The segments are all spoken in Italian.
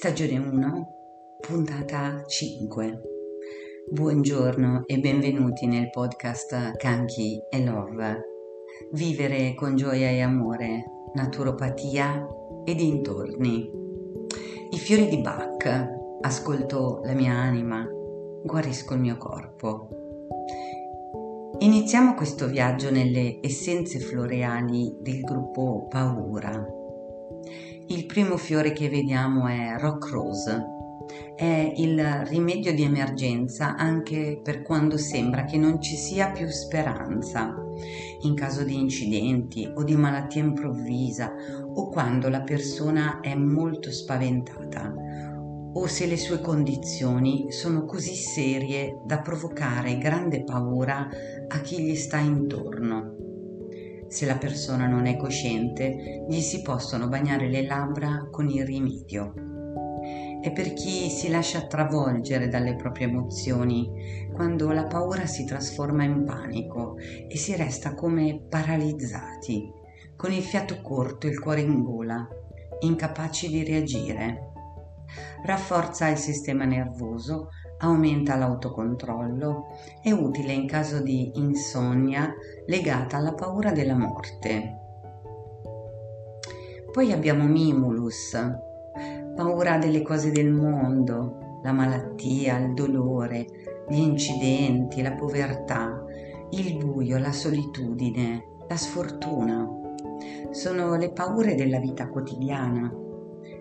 stagione 1, puntata 5. Buongiorno e benvenuti nel podcast Canchi e Love. Vivere con gioia e amore, naturopatia e dintorni. I fiori di Bach, ascolto la mia anima, guarisco il mio corpo. Iniziamo questo viaggio nelle essenze floreali del gruppo Paura il primo fiore che vediamo è Rock Rose. È il rimedio di emergenza anche per quando sembra che non ci sia più speranza, in caso di incidenti o di malattia improvvisa o quando la persona è molto spaventata o se le sue condizioni sono così serie da provocare grande paura a chi gli sta intorno. Se la persona non è cosciente, gli si possono bagnare le labbra con il rimedio. E per chi si lascia travolgere dalle proprie emozioni, quando la paura si trasforma in panico e si resta come paralizzati, con il fiato corto e il cuore in gola, incapaci di reagire. Rafforza il sistema nervoso aumenta l'autocontrollo, è utile in caso di insonnia legata alla paura della morte. Poi abbiamo Mimulus, paura delle cose del mondo, la malattia, il dolore, gli incidenti, la povertà, il buio, la solitudine, la sfortuna. Sono le paure della vita quotidiana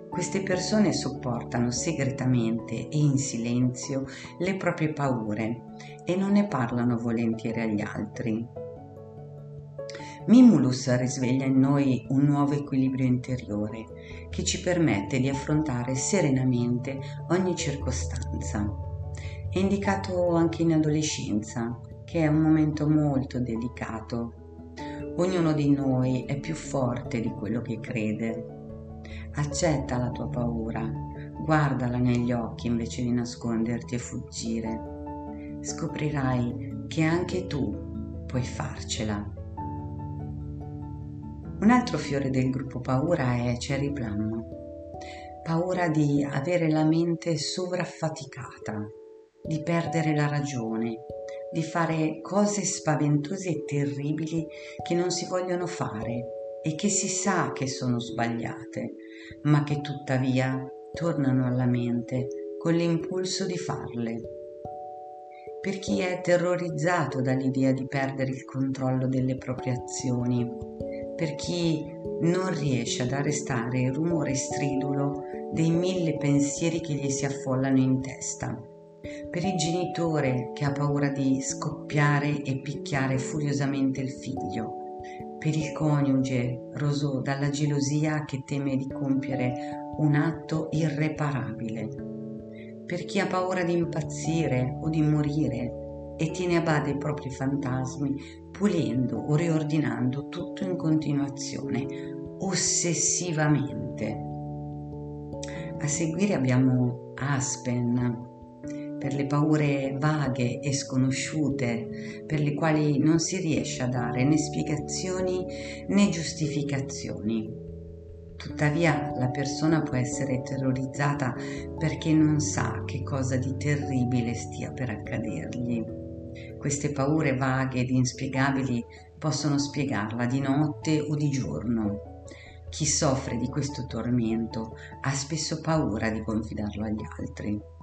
queste persone sopportano segretamente e in silenzio le proprie paure e non ne parlano volentieri agli altri. Mimulus risveglia in noi un nuovo equilibrio interiore che ci permette di affrontare serenamente ogni circostanza. È indicato anche in adolescenza, che è un momento molto delicato. Ognuno di noi è più forte di quello che crede Accetta la tua paura, guardala negli occhi invece di nasconderti e fuggire. Scoprirai che anche tu puoi farcela. Un altro fiore del gruppo paura è Cherry Plum. Paura di avere la mente sovraffaticata, di perdere la ragione, di fare cose spaventose e terribili che non si vogliono fare e che si sa che sono sbagliate, ma che tuttavia tornano alla mente con l'impulso di farle. Per chi è terrorizzato dall'idea di perdere il controllo delle proprie azioni, per chi non riesce ad arrestare il rumore stridulo dei mille pensieri che gli si affollano in testa, per il genitore che ha paura di scoppiare e picchiare furiosamente il figlio, per il coniuge roso dalla gelosia che teme di compiere un atto irreparabile, per chi ha paura di impazzire o di morire e tiene a bada i propri fantasmi, pulendo o riordinando tutto in continuazione, ossessivamente. A seguire abbiamo Aspen, per le paure vaghe e sconosciute, per le quali non si riesce a dare né spiegazioni né giustificazioni. Tuttavia la persona può essere terrorizzata perché non sa che cosa di terribile stia per accadergli. Queste paure vaghe ed inspiegabili possono spiegarla di notte o di giorno. Chi soffre di questo tormento ha spesso paura di confidarlo agli altri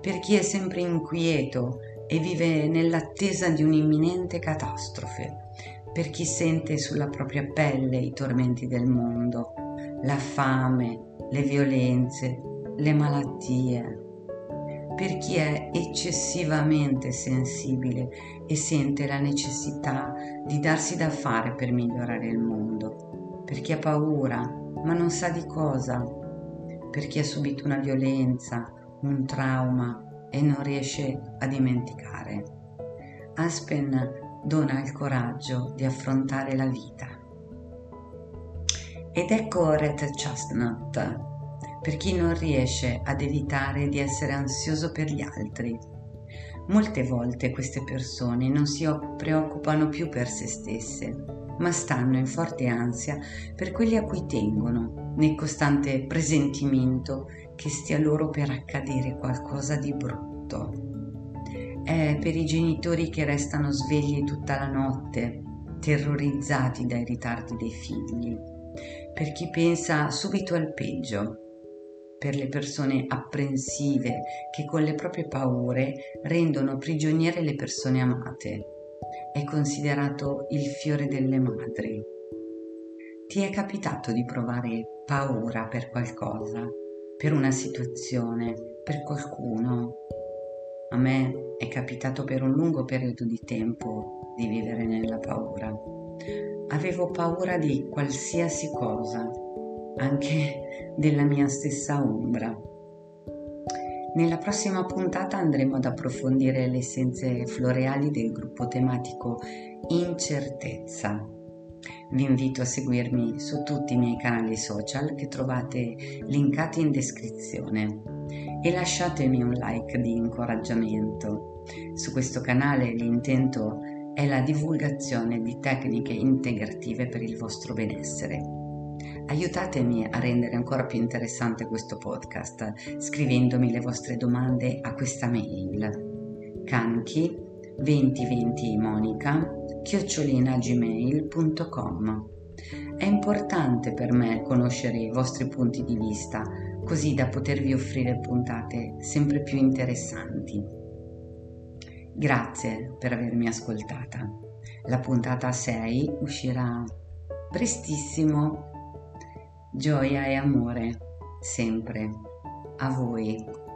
per chi è sempre inquieto e vive nell'attesa di un'imminente catastrofe, per chi sente sulla propria pelle i tormenti del mondo, la fame, le violenze, le malattie, per chi è eccessivamente sensibile e sente la necessità di darsi da fare per migliorare il mondo, per chi ha paura ma non sa di cosa, per chi ha subito una violenza, un trauma e non riesce a dimenticare. Aspen dona il coraggio di affrontare la vita. Ed ecco Red Chestnut, per chi non riesce ad evitare di essere ansioso per gli altri. Molte volte queste persone non si preoccupano più per se stesse, ma stanno in forte ansia per quelli a cui tengono, nel costante presentimento che stia loro per accadere qualcosa di brutto. È per i genitori che restano svegli tutta la notte, terrorizzati dai ritardi dei figli, per chi pensa subito al peggio, per le persone apprensive che con le proprie paure rendono prigioniere le persone amate. È considerato il fiore delle madri. Ti è capitato di provare paura per qualcosa, per una situazione, per qualcuno? A me è capitato per un lungo periodo di tempo di vivere nella paura. Avevo paura di qualsiasi cosa, anche della mia stessa ombra. Nella prossima puntata andremo ad approfondire le essenze floreali del gruppo tematico Incertezza. Vi invito a seguirmi su tutti i miei canali social che trovate linkati in descrizione e lasciatemi un like di incoraggiamento. Su questo canale l'intento è la divulgazione di tecniche integrative per il vostro benessere. Aiutatemi a rendere ancora più interessante questo podcast scrivendomi le vostre domande a questa mail canchi 2020 monica chiocciolina.gmail.com È importante per me conoscere i vostri punti di vista così da potervi offrire puntate sempre più interessanti. Grazie per avermi ascoltata. La puntata 6 uscirà prestissimo. Gioia e amore sempre a voi.